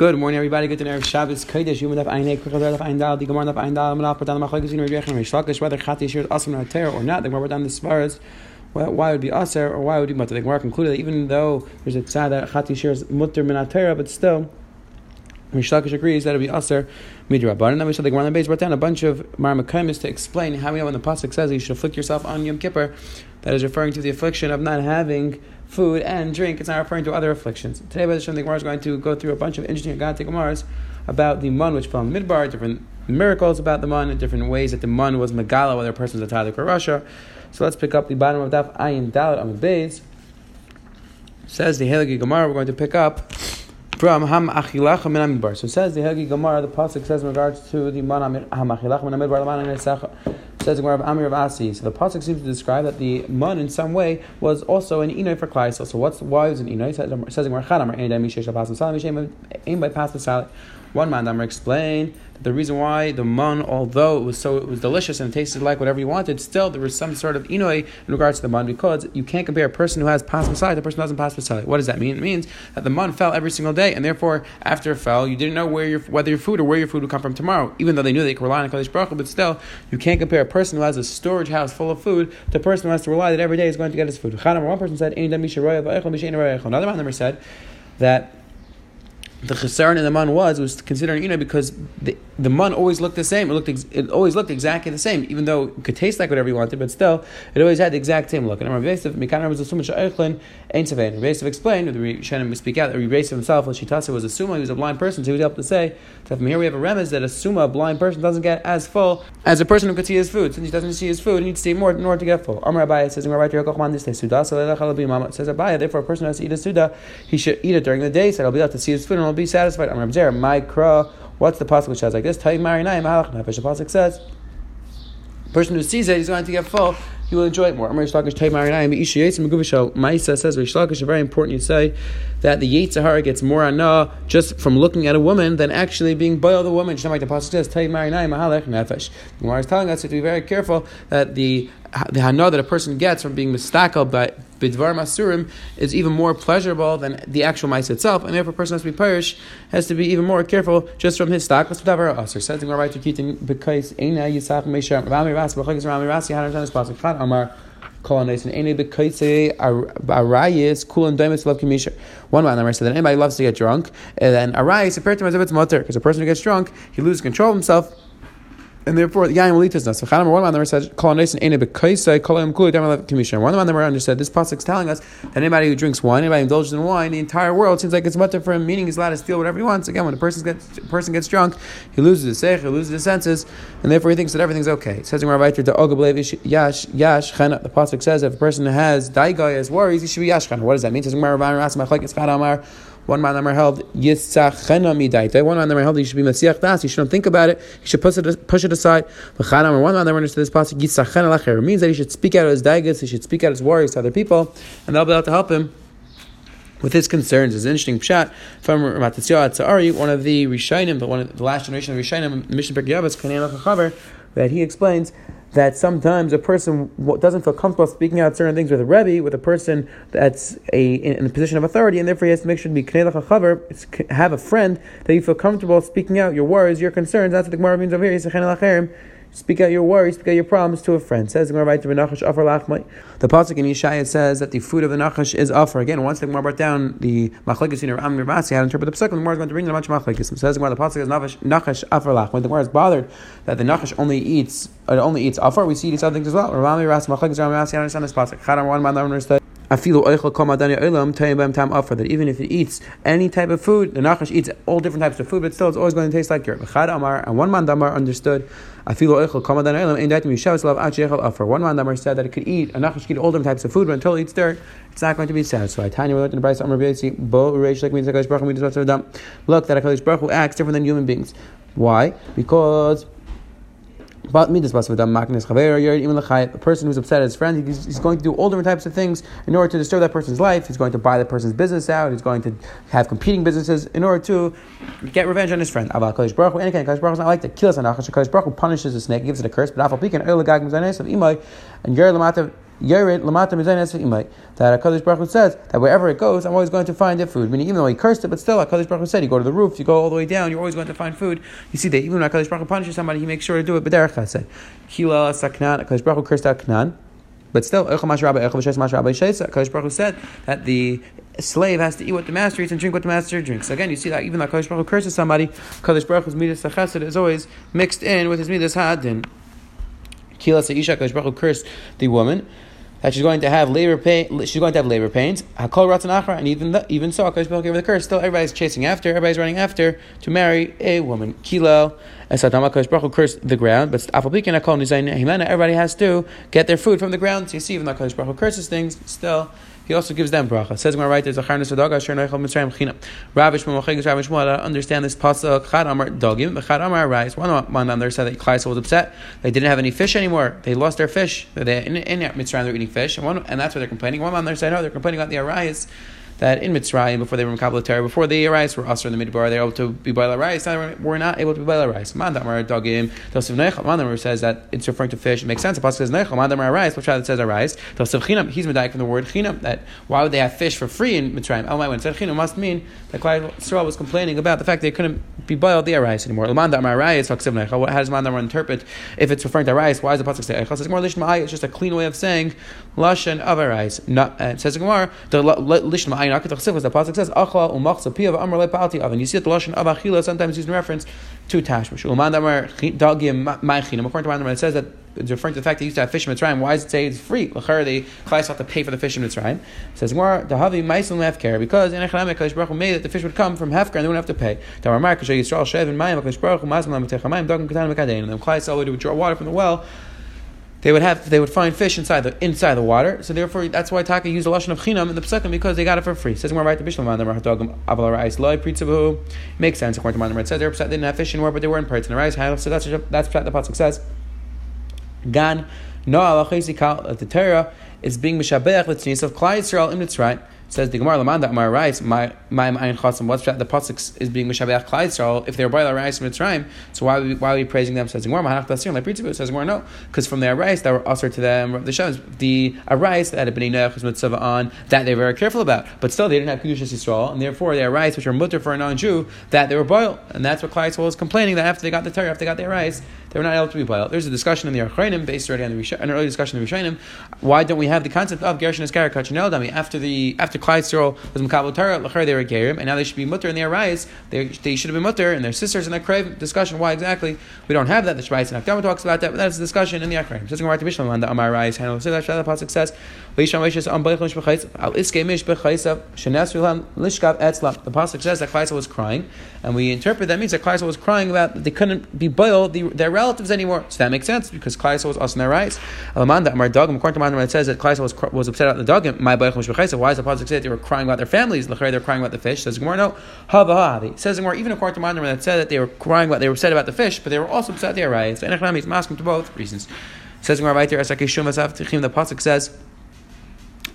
Good morning, everybody. Good to know Shabbos Kodesh. Yom Daf Ein Quick Daf Ein Dal. The Gemara Daf Ein Dal. Malach Patan Machlekes Yom Rejechin Reish Lakish. Whether Chati Yishir Asam Nater or not. The Gemara down the Svaras. Why would be Aser or why would be Mutter? The Gemara concluded that even though there's a tzad that Chati Yishir is Mutter Minatera, but still. Reish Lakish agrees that it would be Aser Midrabanan. Then we said the Gemara base brought down a bunch of Marmakaimis to explain how we know when the pasuk says you should afflict yourself on Yom Kippur, that is referring to the affliction of not having food and drink. It's not referring to other afflictions. Today, by the the Gemara is going to go through a bunch of interesting Agate Gemaras about the mun which fell in Midbar, different miracles about the mun, different ways that the mun was Megala, whether a person was a Tadik or Russia. So let's pick up the bottom of Daf Ayin Dalit on the base. Says the Helgi Gemara, we're going to pick up from Ham Achilach Min Amidbar. So says the Helgi Gemara, the pasuk says in regards to the man Ham Achilach Min Amidbar, says the of Amir of Asi. So the pasuk seems to describe that the man in some way was also an inoy for Klaisel. So what's why was an inoy? It says the Gemara Chadamar. One man Damar explained the reason why the man, although it was so it was delicious and it tasted like whatever you wanted, still there was some sort of inoy in regards to the man because you can't compare a person who has pas masai to a person who doesn't pas masai. What does that mean? It means that the man fell every single day, and therefore after it fell, you didn't know where your whether your food or where your food would come from tomorrow. Even though they knew they could rely on Kadosh Baruch but still you can't compare a person who has a storage house full of food to a person who has to rely that every day is going to get his food. One person said, another man said that the chesaron in the man was was considered you know because the, the man always looked the same. It looked ex, it always looked exactly the same, even though it could taste like whatever you wanted, but still it always had the exact same look. And Rav Yosef, Mikan was a summah she'eichlin ain't sevein. Rav Yosef explained, the Rishonim speak out. Rav Yosef himself, when Shitasa was a summa, he was a blind person, so he was able to say that from here we have a remez that a summa, a blind person, doesn't get as full as a person who could see his food. Since he doesn't see his food, he needs to eat more in order to get full. Amar Abaya says, says Abaya, therefore a person who has to eat a suda, he should eat it during the day, so he'll be able to see his food he'll be satisfied. Amar Abzer, my kra, what's the pasuk which says like this? Tayyim Marinayim Halach Nefesh. The pasuk says, person who sees it, he's going to get full you will enjoy it more. Amar Reish Lakish Tay Marinayim Isha Yitzim Meguvishal Maisa says Reish Lakish very important you say that the Yitzhahara gets more ana just from looking at a woman than actually being boiled the woman. Just the Pasuk says, Tay Marinayim Mahalech Nefesh. The Gemara is telling us to be very careful that the the hana that a person gets from being mistakel by bidvar masurim is even more pleasurable than the actual mice itself, and therefore a person has to be parish has to be even more careful just from his stock. Let's whatever aser says Gemara to keep because eina yisach meisha rami ras b'chagis rami ras had understand pasuk chad amar. One man said that anybody loves to get drunk, and then arayis appeared to him as if because a person who gets drunk, he loses control of himself and therefore the this So Chanam one man said, "Kol neis ene bekaisai kol yom kuli demal commission." One man understood this pasuk is telling us that anybody who drinks wine, anybody who indulges in wine, the entire world seems like it's for him, meaning he's allowed to steal whatever he wants. Again, when a person gets person gets drunk, he loses his sech, he loses his senses, and therefore he thinks that everything's okay. It says in Rabbi to Ogablev yash yash chena. The pasuk says if a person has daigai as worries, he should be yash chena. What does that mean? It says in Rabbi Rasim Machlekes Amar. One man Amar held Yitzachena midaita. One man Amar held you should be Masiach Das. You shouldn't think about it. You should push it push it aside. One man Amar understood this pasuk Yitzachena lacher. It means that he should speak out his daigas. He should speak out his worries to other people, and they'll be able to help him with his concerns. It's an interesting pshat from Matatzio Atzari, one of the Rishainim, but one of the last generation of Rishainim, Mishnah Berkiyavas, Kanei that he explains that sometimes a person doesn't feel comfortable speaking out certain things with a rebbe, with a person that's a in, a position of authority, and therefore he has to make sure to be chaver, have a friend that you feel comfortable speaking out your worries, your concerns. That's what the Gemara means over here. Speak out your worries, speak out your problems to a friend. Says the. The pasuk in Yeshaya says that the food of the Nachash is Afar. Again, once the Gemara brought down the Machlekes in Ram Ravasi, how to interpret the pasuk, the Gemara is going to bring a bunch of Machlekes. Says the the pasuk is Nachash Afar Lachmai. The Gemara is bothered that the Nachash only eats it only eats Afar. We see these other things as well. Ram Ravasi Machlekes Ram Ravasi. I understand this pasuk. Chadam one man understood that even if it eats any type of food, the Nachash eats all different types of food, but still it's always going to taste like your Amar, and one man Damar understood. One man Damar said that it could eat, a Nachash could eat all different types of food, but until it eats dirt, it's not going to be satisfied. Tanya, we learned in the Bryce Amar Bo Reish, like means Look, that HaKadosh Baruch Hu acts different than human beings. Why? Because a person who's upset at his friend, he's, he's, going to do all different types of things in order to disturb that person's life. He's going to buy that person's business out. He's going to have competing businesses in order to get revenge on his friend. Aval Kodesh Baruch Hu, anything Kodesh Baruch Hu is not like that. Kill us Kodesh Baruch Hu punishes the snake, gives it a curse, but Afal Pikin, Oil Gag Mizanais of Imai, and Yer Lamatav Yerid Lamata That HaKadosh Baruch Hu says that wherever it goes, I'm always going to find it food. Meaning, even though he cursed it, but still, HaKadosh Baruch Hu said, you go to the roof, you go all the way down, you're always going to find food. You see that even when HaKadosh Baruch Hu punishes somebody, he makes sure to do it. But Derech Chesed. Hila Saknan, HaKadosh Baruch Hu cursed out Knan. But still, Kadosh Baruch Hu said that the slave has to eat what the master eats and drink what the master drinks. Again, you see that even though Kadosh Baruch Hu curses somebody, Kadosh Baruch Hu's midas chesed is always mixed in with his midas hadin. Kila Seisha Kadosh Baruch Hu cursed the woman that she's going to have labor pain. She's going to have labor pains. Hakol ratan achra, and even the, even so, Hakadosh Baruch gave her the curse. Still, everybody's chasing after. Everybody's running after to marry a woman. Kilo, as Satam Hakadosh Baruch cursed the ground, but afapikin hakol nizayin himena. Everybody has to get their food from the ground. So you see, even though Hakadosh Baruch curses things, still he also gives them bracha. Says I write there's a charnas v'daga asher noichel mitzrayim china. Rav Shmuel Machigis Rav Shmuel understand this pasuk chad amar dogim chad amar rice. One on there said that Klaisa was upset. They didn't have any fish anymore. They lost their fish. They in, in Mitzrayim they're eating fish, and, one, and that's why they're complaining. One on there said no, they're complaining about the arise that in Mitzrayim, before they were in Kabbalah Terror, before the rice were usher in the Midbar, they were able to be boiled rice. Now we're not able to be boiled rice. Mandamar dogim. Dosiv neichel. Mandamar says that it's referring to fish. It makes sense. The pasuk says neichel. Mandamar rice. Which it says rice. Dosiv chinam. He's medayik from the word chinam. That why would they have fish for free in Mitzrayim? Oh, Elamai when it said chinam must mean that Klal Yisrael was complaining about the fact they couldn't be boiled the rice anymore. Mandamar rice. How does Mandamar interpret if it's referring to rice? Why does the pasuk say eichel? It says more lishma It's just a clean way of saying lashon of a rice. Not, uh, it says Gemara the lishma ayin. was the pasuk says achla umachza piyav amar lepalti oven. You see that the lashon of achila sometimes used in reference to tashmish. Uman damar dagim ma'chinam. According to Rambam, it says that it's referring to the fact that they used to have fish in Mitzrayim. Why does it say it's free? L'chara they Klai have to pay for the fish in Mitzrayim. It says more the havi ma'asim hefker because in Echanamik Kadosh Baruch Hu made that the fish would come from hefker and they wouldn't have to pay. Damar Kashay Yisrael Shev and Mayim Kadosh Baruch Hu mazim lam techamayim dagim katan mekadein. And then Klai would draw water from the well they would have they would find fish inside the inside the water. So therefore, that's why Taka used the lashon of chinam in the pesukim because they got it for free. It says more right to Bishlam the Mahatogam Aval Rais Loi Pritzabu makes sense according to Mandamar. It says they didn't have fish anymore, but they were in parts in the rice. So that's that's the pasuk says. Gan no alachesi the Torah is being mishabech l'tznis of Klai Yisrael in Mitzrayim. Says the Gemara Lamanda Amar Rice, my my Ayin Chasim. What's that? The pasuk is being Mishabech Klai Yisrael. If they're by rice from Mitzrayim, so why are we, why are we praising them? Says the Gemara Mahanach Tasir like Pritzibu. Says the Gemara no, because from their rice that were usher to them the Shavs the rice that had been Noach was mitzvah on that they were very careful about, but still they didn't have Kedushas Yisrael, and therefore their rice which were mutter for a non-Jew that they were boiled, and that's what Klai Yisrael was complaining that after they got the Torah, after they got their rice, they were not able to be boiled. There's a discussion in the Archainim based already on the an early discussion in the Rishonim. Why don't we have the concept of Gershon as Karakachinel After the after Klai was Makabal Lachar they were Gerim, and now they should be mutter in their rise. They, they should have been mutter and their sisters in their. Discussion why exactly we don't have that. The Shvayis and Akdama talks about that, but that's a discussion in the Gemara to on the Amar says, "Vayisham Vayish Am Beichon Shbechayis Al Iske Lishkav Etzlam." The pasuk says that Klaisa was crying, and we interpret that means that Klaisa was crying about that they couldn't be boiled the, their relatives anymore. So that makes sense because Klaisa was us in their rights. Alamanda Amar. According to it says that was was upset about the Dagim. My Beichon Shbechayisa. Why does the say that they were crying about their families? They're crying about the fish. Says Gemara, no. Hava. Says Gemara, even according to Mandam, that said that they were crying about they were upset about the fish, but they were also upset their rights. And Echnami is masking to both reasons. Says Gemara right there, the pasuk says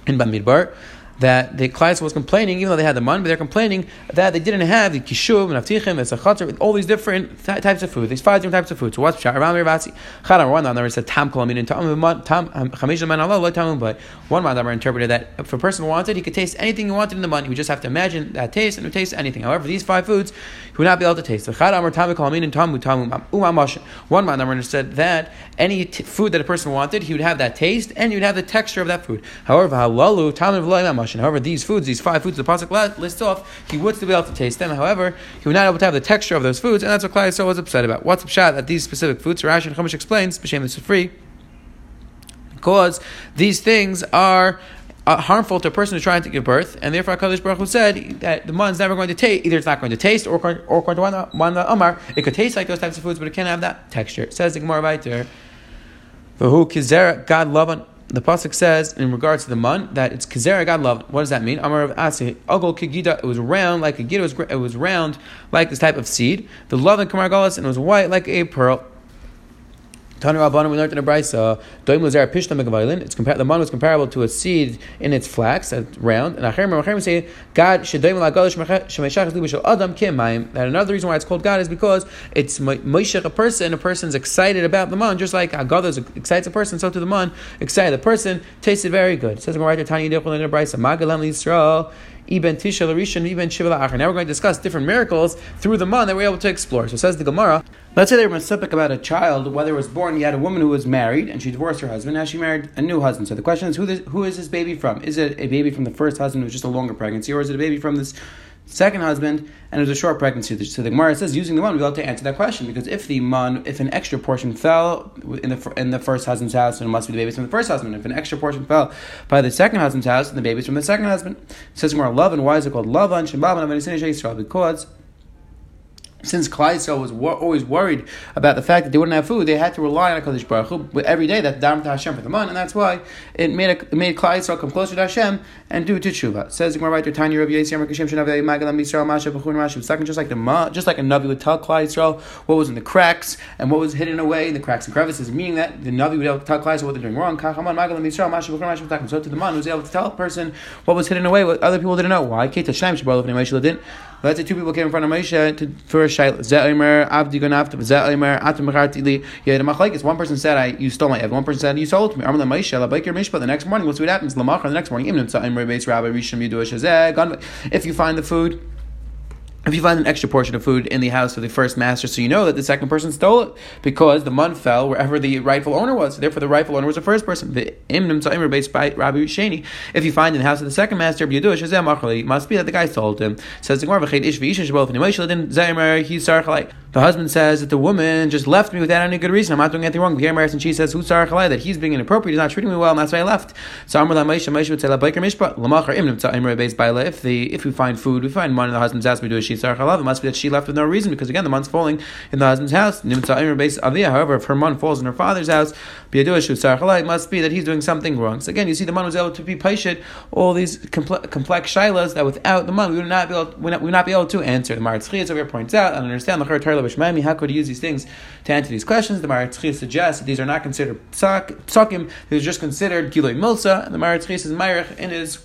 in Bamidbar that the Klai was complaining, even though they had the money, but they're complaining that they didn't have the kishuv and avtichim, and sachatzar, all these different th- types of food, these five different types of food. So what's pshat? Mirvatzi. Chadam one on there said tam kolamin and tam tam chamish man Allah tam but one man interpreted that if a person wanted, he could taste anything he wanted in the money. Would just have to imagine that taste and taste anything. However, these five foods he would not be able to taste. Chadam tam kolamin and tam tam umamash. Um, um, one man said that any t- food that a person wanted, he would have that taste and he would have the texture of that food. However, halalu tam However, these foods, these five foods the pasuk lists off, he would still be able to taste them. However, he would not be able to have the texture of those foods, and that's what Klai Yisrael was upset about. What's the shot that these specific foods? Rashi and Chumash explains, b'shem is free, because these things are uh, harmful to a person who's trying to give birth, and therefore Hakadosh Baruch Hu said that the man's never going to taste. Either it's not going to taste, or or according to one Amar, it could taste like those types of foods, but it can't have that texture. It says the Gemara right there. Who kizera God the pasuk says in regards to the mun that it's kizera God loved. What does that mean? Amar of Asi Ogol Kigida. It was round like a gida. It was it was round like this type of seed. The love and kamar and it was white like a pearl. Tanu Rabbanim, we learned in a brisa, Doim Lazar Pishta Megavailin. It's compar- the man was comparable to a seed in its flax, that's round. And Acherim Acherim say, God Shedoim Lagalish Shemeshach Libishal Adam Kim Mayim. That another reason why it's called God is because it's Moishech a person, a person's excited about the man, just like Haggadah excites a person, so to the man, excited. The person tasted very good. It says in the Tanya Dechol in a brisa, Magalam Yisrael. Ibn Tisha Ibn Shiva. Now we're going to discuss different miracles through the month that we're able to explore. So says the Gemara. Let's say they were specific about a child, whether it was born, you had a woman who was married and she divorced her husband, now she married a new husband. So the question is, who, this, who is this baby from? Is it a baby from the first husband who was just a longer pregnancy, or is it a baby from this second husband and it was a short pregnancy? So the Gemara says, using the man, we'll have to answer that question because if the man, if an extra portion fell in the in the first husband's house, then it must be the babies from the first husband. If an extra portion fell by the second husband's house, then the babies from the second husband. It says Gemara, love and why is it called love and Shembavan because since Klai was wo- always worried about the fact that they wouldn't have food, they had to rely on Hakadosh Baruch Hu every day. That Dharma to Hashem for the month, and that's why it made a, it made Klai come closer to Hashem and do teshuvah. Says the Gemara Tanya Rabbi Yisrael Merkashim Shenavei Magalam Yisrael Masha B'chun Rashi. Second, just like the just like a navi would tell Klai Yisrael what was in the cracks and what was hidden away in the cracks and crevices, meaning that the navi would tell Klai Yisrael what they're doing wrong. Kachaman Magalam Yisrael Masha B'chun Rashi. So to the man was able to tell a person what was hidden away, what other people didn't know. Why? Kate Hashem Shabbat didn't. Let's say two people came in front of Moshe to, for a shayla. Ze'imer Abdi Gonaft. Ze'imer Atam Mecharti Yeah, the machlekes. One person said, "I you stole my ev." One person said, "You sold it to me." Amar Moshe Labaker Mishpat. The next morning, we'll see what happens. Lamachar. The next morning, Imnim Ze'imer Beis Rabbi Rishon Yidu If you find the food if you find an extra portion of food in the house of the first master, so you know that the second person stole it because the mun fell wherever the rightful owner was. Therefore, the rightful owner was the first person. The imnim ta'imer based by Rabbi Sheni. If you find in the house of the second master, it must be that the guy stole him. Says the The husband says that the woman just left me without any good reason. I'm not doing anything wrong. And she says, "Who's that he's being inappropriate, he's not treating me well, and that's why I left." So say, If if we find food, we find money the husband's house, we do a it must be that she left with no reason because again the month's falling in the husband's house. However, if her month falls in her father's house, it must be that he's doing something wrong. So again, you see the man was able to be patient all these complex, complex shilas that without the man we would not be able, we would not, be able to answer. The Maritz over here points out and understand the Bishmami, how could he use these things to answer these questions? The Maritz suggests that these are not considered psakim, these are just considered giloi milsa, and the Maritz is Myrich in his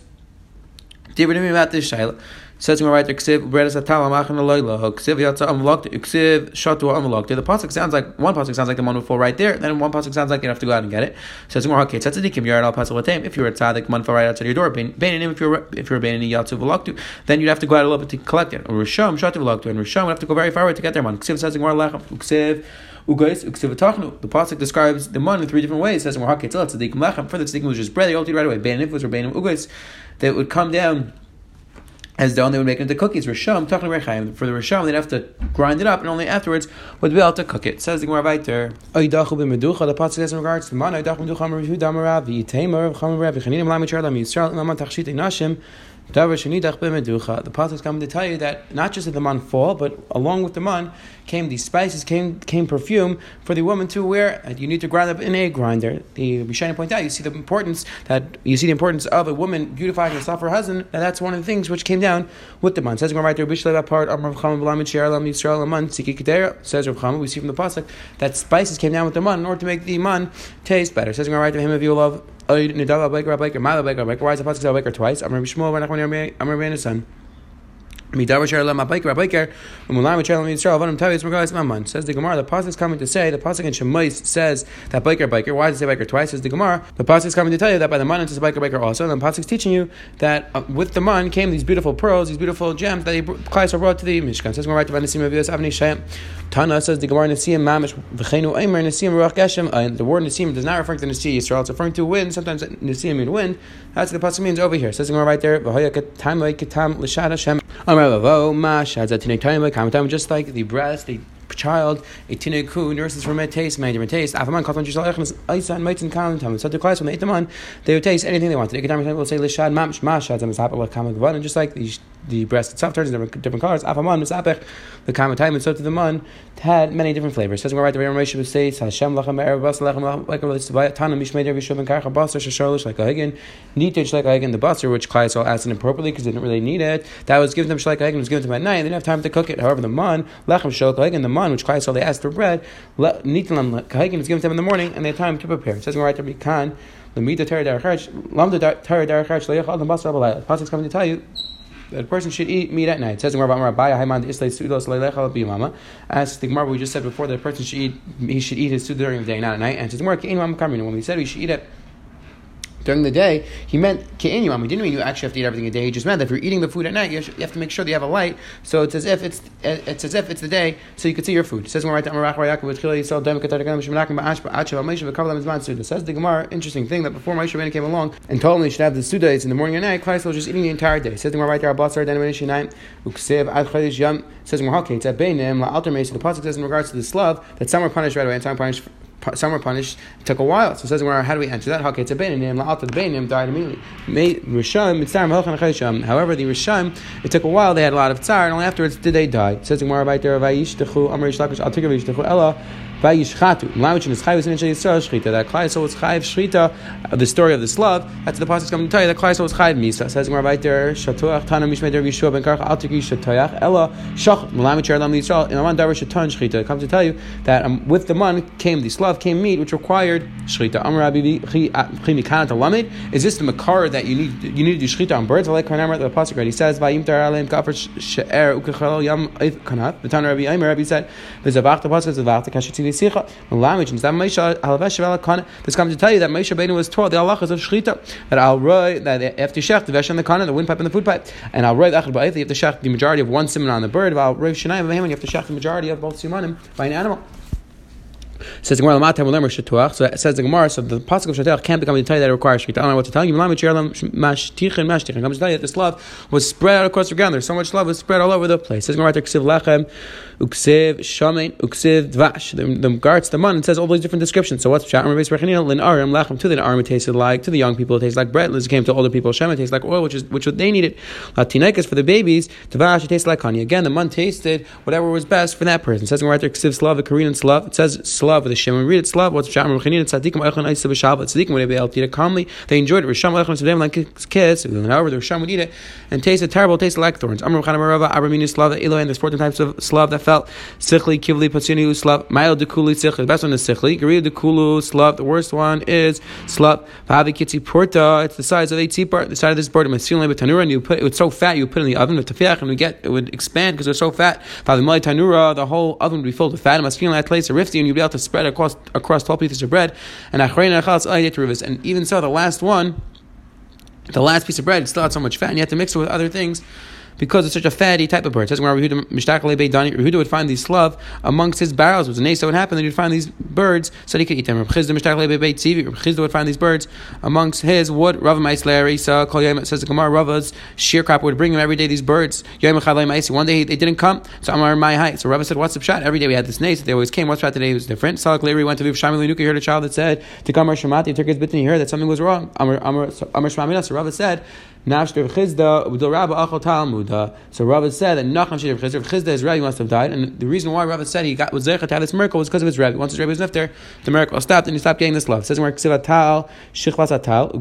Divrei about this Shaila. Says right there, Ksiv bread is a tal amachin aloyla. Ksiv yatsa amlokt. Ksiv shatu amlokt. The pasuk sounds like one pasuk sounds like the one fall right there. Then one pasuk sounds like you have to go out and get it. Says more okay. Tzadikim you're al pasuk latem. If you're a tzaddik, man fall right outside your door. Beinanim if you're if you're a beinanim yatsu v'loktu, then you'd have to go out a little bit to collect it. Or risham shatu v'loktu and risham would have to go very far away to get there. Man ksiv says more lechem. Ksiv. Ugais, The pasuk describes the man in three different ways. It says more haketzel tzadikim lechem. For the tzadikim was just bread. They all eat right away. Beinanim was or beinanim ugais. That would come down as though they would make it into cookies. Risham, talking rechaim. For the Risham, they'd have to grind it up, and only afterwards would be able to cook it. Says the Gemara Vayter. Oidachu b'meducha. The pasuk says in regards to man. Oidachu b'meducha. Amar Yehuda V'yitemer v'cham Rav Yechanim Lam Yitzhar Lam Yisrael Lam Tachshit Nashim. The pasuk is coming to tell you that not just did the man fall, but along with the man came these spices, came came perfume for the woman to wear. And you need to grind up in a grinder. The Bishani point out, you see the importance that you see the importance of a woman beautifying herself for her husband, and that's one of the things which came down with the man. Says right there, part Says Rav Chama, we see from the pasuk that spices came down with the man in order to make the man taste better. Says right to him if you love why is the pasuk twice? I'm Rabbi Shmuel, I'm Rabbi son. Says the Gemara, the pasuk is coming to say the pasuk in Shemais says that biker biker. Why does it say biker twice? Says the Gemara, the pasuk is coming to tell you that by the man it's a biker biker also. And the pasuk is teaching you that uh, with the man came these beautiful pearls, these beautiful gems that he Klai brought to the Mishkan. Says Gemara, Tana says the Gemara Nisim Mamish v'chenu Eimer Nisim Ruach Geshem. And the word Nisim does not refer to Nisim Yisrael. It's referring to wind. Sometimes Nisim means wind. That's what the pasuk means over here. Says the Gemara right there. V'hoya ketam ketam l'shad Hashem. Just like the breast, the child, a tinaku nurses from a taste, different taste. Afaman katan jishal echnas aisan meitin kalam tam. So the class when they eat them on, they would taste anything they wanted. Ekadam will say lishad mamish mashad tam is hapel kamak and just like the the breast itself turns different, different colors. Afaman misapech the time and so to the man had many different flavors. Says right the Moshe states Hashem lachem erev bas like relates to Tana mishmei der v'shuv and karcha basar shasholish like a hagen nitich like a hagen the basar which Klaisol asked inappropriately because they didn't really need it. That was given them shleik hagen was given to them at night. They didn't have time to cook it. However, the man lechem shol hagen the man which Klaisol they asked for bread nitlam hagen was given to them in the morning and they had time to prepare. Says right to be kan. The Torah derech lamda Torah derech shleich al the basar abalai. The coming to tell you that a person should eat meat at night. It says in Gemara, As the Gemara we just said before, that a person should eat he should eat his food during the day, not at night. And it says when we said we should eat it during the day, he meant ke'enyuam. He didn't mean you actually have to eat everything a day. He just meant that if you're eating the food at night, you have to make sure that you have a light. So it's as if it's it's as if it's the day, so you can see your food. It says right says the Gemara, interesting thing that before Moshe Rabbeinu came along and told him he should have the suda, it's in the morning and night. Christ was just eating the entire day. Says the Gemara right there, Abasar Denimanishi night, Uksev Ad Chodesh Yam. Says Gemara, okay, it's at Beinim La Alter The pasuk says in regards to the slav that some were punished right away and some were punished some were punished. It took a while. So it says, how do we answer that? However, the Risham, it took a while. They had a lot of tsar, and only afterwards did they die. It says, there, Vayishchatu. Lamichin is Chayv is Yisrael Shchita. That Klaisel was Chayv Shchita, the story of the Slav. That's the pasuk coming to tell you that Klaisel was Chayv Misa. Says Gemara right there, Shatuach Tana Mishmei Der Yeshua Ben Karch Al Tikar Shatoyach, Ella, Shach, Lamich Lam Yisrael, in Aman Davar Shatan Shchita. It comes to tell you that um, with the man came the Slav, came meat, which required Shchita. Amr Rabbi Chimikanat Lamed. Is this the Makar that you need you need to do Shchita on birds? I like Karnamar, the pasuk right. He says, Vayim Tar Alim Kafir She'er Ukechel Yam Kanat. The Tana Rabbi Aimer, Rabbi said, V'zavach the pasuk, Zavach the Kashitzili Sicha language. And Moshe This comes to tell you that Moshe Rabbeinu was taught the halachas of shechita that I'll write that after shech the vesh on the kana, the windpipe and the food pipe, and I'll write achad ba'ayith. You have to shech the majority of one simon on the bird. Shenayim of him, and you have to shech the majority of both simanim by an animal. Says the Gemara, So it says the Gemara, so the pasuk of Shatuach can't become the that it requires shechita. I don't know what to tell you. Comes to tell you that this love was spread out across the ground. There's so much love was spread all over the place. Says Gemara, lechem uksiv shamein, uksiv dvash. The, the guards, the man, it says all these different descriptions. So what's pshat? Lin arim lechem to the arim it tasted like to the young people it tastes like bread. Liz came to older people shem it tastes like oil, which is which they needed. Latinekas for the babies, dvash it tastes like honey. Again, the man tasted whatever was best for that person. Says right there ksiv slav, the Korean slav. It says slav with a shem. and read it slav. What's pshat? Tzaddikim eichan eisa b'shabbat. Tzaddikim would be able to eat it calmly. They enjoyed it. Risham eichan tzaddikim like kids. However, the Risham would eat it and taste tasted terrible. Tasted like thorns. Amr chanam rava abraminu slav. The and there's fourteen types of slav that felt sichli, kivli, patsini, uslav, mail dekuli, sichli. The best one is sichli. Gariya dekulu, slav. The worst one is slav. Vahavi kitzi porta. It's the size of a tzipar, the size of this bird. Masilin tanura, and you put it was so fat, you put it in the oven with tafiach, and we get it would expand because was so fat. Vahavi tanura, the whole oven would be filled with fat. And masilin place a rifty, and you'd be able to spread across across twelve pieces of bread. And achrein achal and even so, the last one the last piece of bread still had so much fat, and you had to mix it with other things because it's such a fatty type of bird. It says Rehuda would find these slav amongst his barrels. It was an so what happened that he'd find these birds so he could eat them. Chizda would find these birds amongst his wood. Rav Maisler Isa says the Gemara Rava's crop would bring him every day these birds. One day they didn't come, so Amar my height. So Rava said, "What's the shot?" Every day we had this nace. They always came. What's shot today was different. Salak Leary went to Viv Shamil He heard a child that said, "To Kamar Shemati, took his bit and he heard that something was wrong." Amar Shmamina. So Rava said, "Nashter Chizda Achol Talmuda." So Rava said that Nachman Shir Chizda, Chizda, his Rebbe must have died, and the reason why Rava said he got was Zeichat have this miracle was because of his Rebbe. Once his Rebbe was nifter, the miracle stopped, and he stopped getting this love. It says where Ksiv Atal, Shichvas Atal,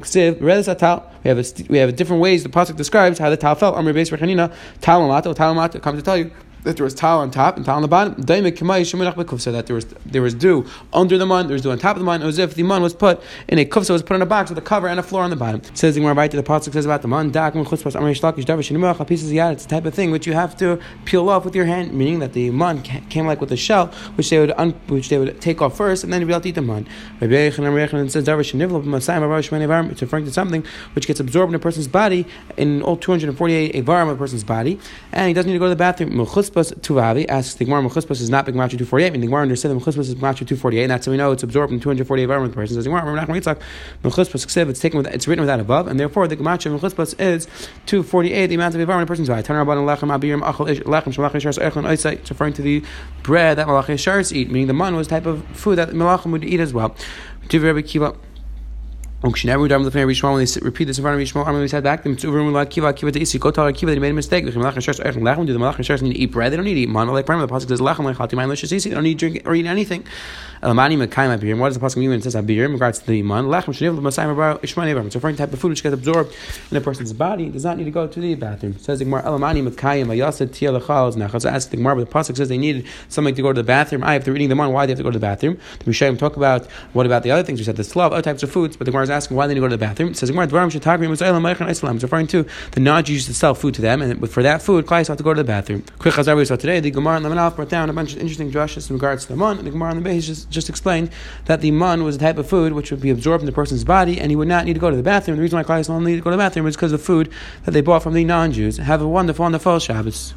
Redes Atal. We have a, we have a different ways the pasuk describes how the Tal felt. Amr Beis Rechanina, Tal Amato, Tal Amato comes to tell you that there was towel on top and towel on the bottom. So that there was there was dew under the mun, there was dew on top of the mun. It was if the mun was put in a kufsa, was put in a box with a cover and a floor on the bottom. Says right to the pasuk says about the mun pieces. It's the type of thing which you have to peel off with your hand, meaning that the mun came like with a shell, which they would un, which they would take off first, and then you'd be able to eat the mun. It's referring to something which gets absorbed in a person's body in all 248 avarim of a person's body, and he doesn't need to go to the bathroom Mechuspos Tuvavi asks the Gemara Mechuspos is not big Machu 248. I mean, the Gemara understood that Mechuspos is Machu 248, and that's how we know it's absorbed in 248 environment person. Says the Gemara, Mechuspos Ksiv, it's taken with, it's written with that above, and therefore the Gemacha Mechuspos is 248, the amount of environment a person's Oisai. It's referring to the bread that Malach Shars eat, meaning the man was type of food that Malachim would eat as well. When they repeat this in front of Rishma, Armin said back them to room like Kiva Kiva to Isi. Go tell her Kiva they made a mistake. The Malach Shers Lechem Lechem. Do the Malach Shers need to eat bread? They don't need to eat man. Like Prima, the pasuk says Lechem Lechem Main Lishas Isi. They don't need to drink or eat anything. Uh, Elamani Mekayim Abirim. What does the pasuk mean when it says Abirim regards to the man? Lechem Sheniv L'Masayim Abar Ishma Nevar. It's referring to type of food which gets absorbed in a person's body. Does not need to go to the bathroom. It says the Elamani Mekayim Ayasad Tia Lechal Nachas. Ask the Gemara, but the pasuk says they needed something to go to the bathroom. I have to reading the man. Why do they have to go to the bathroom? The Rishayim talk about what about the other things we said the slav, other types of foods, but the Gemara is asking why they to go to the bathroom. It says it's referring to the non-Jews used to sell food to them, and for that food, Klai have to go to the bathroom. Quick chazar we saw today, the Gemara and the Manaf brought down a bunch of interesting drushes in regards to the man. The Gemara on the base just, just explained that the man was a type of food which would be absorbed in the person's body, and he would not need to go to the bathroom. The reason why Klai only need to go to the bathroom is because of the food that they bought from the non-Jews. Have a wonderful, wonderful Shabbos.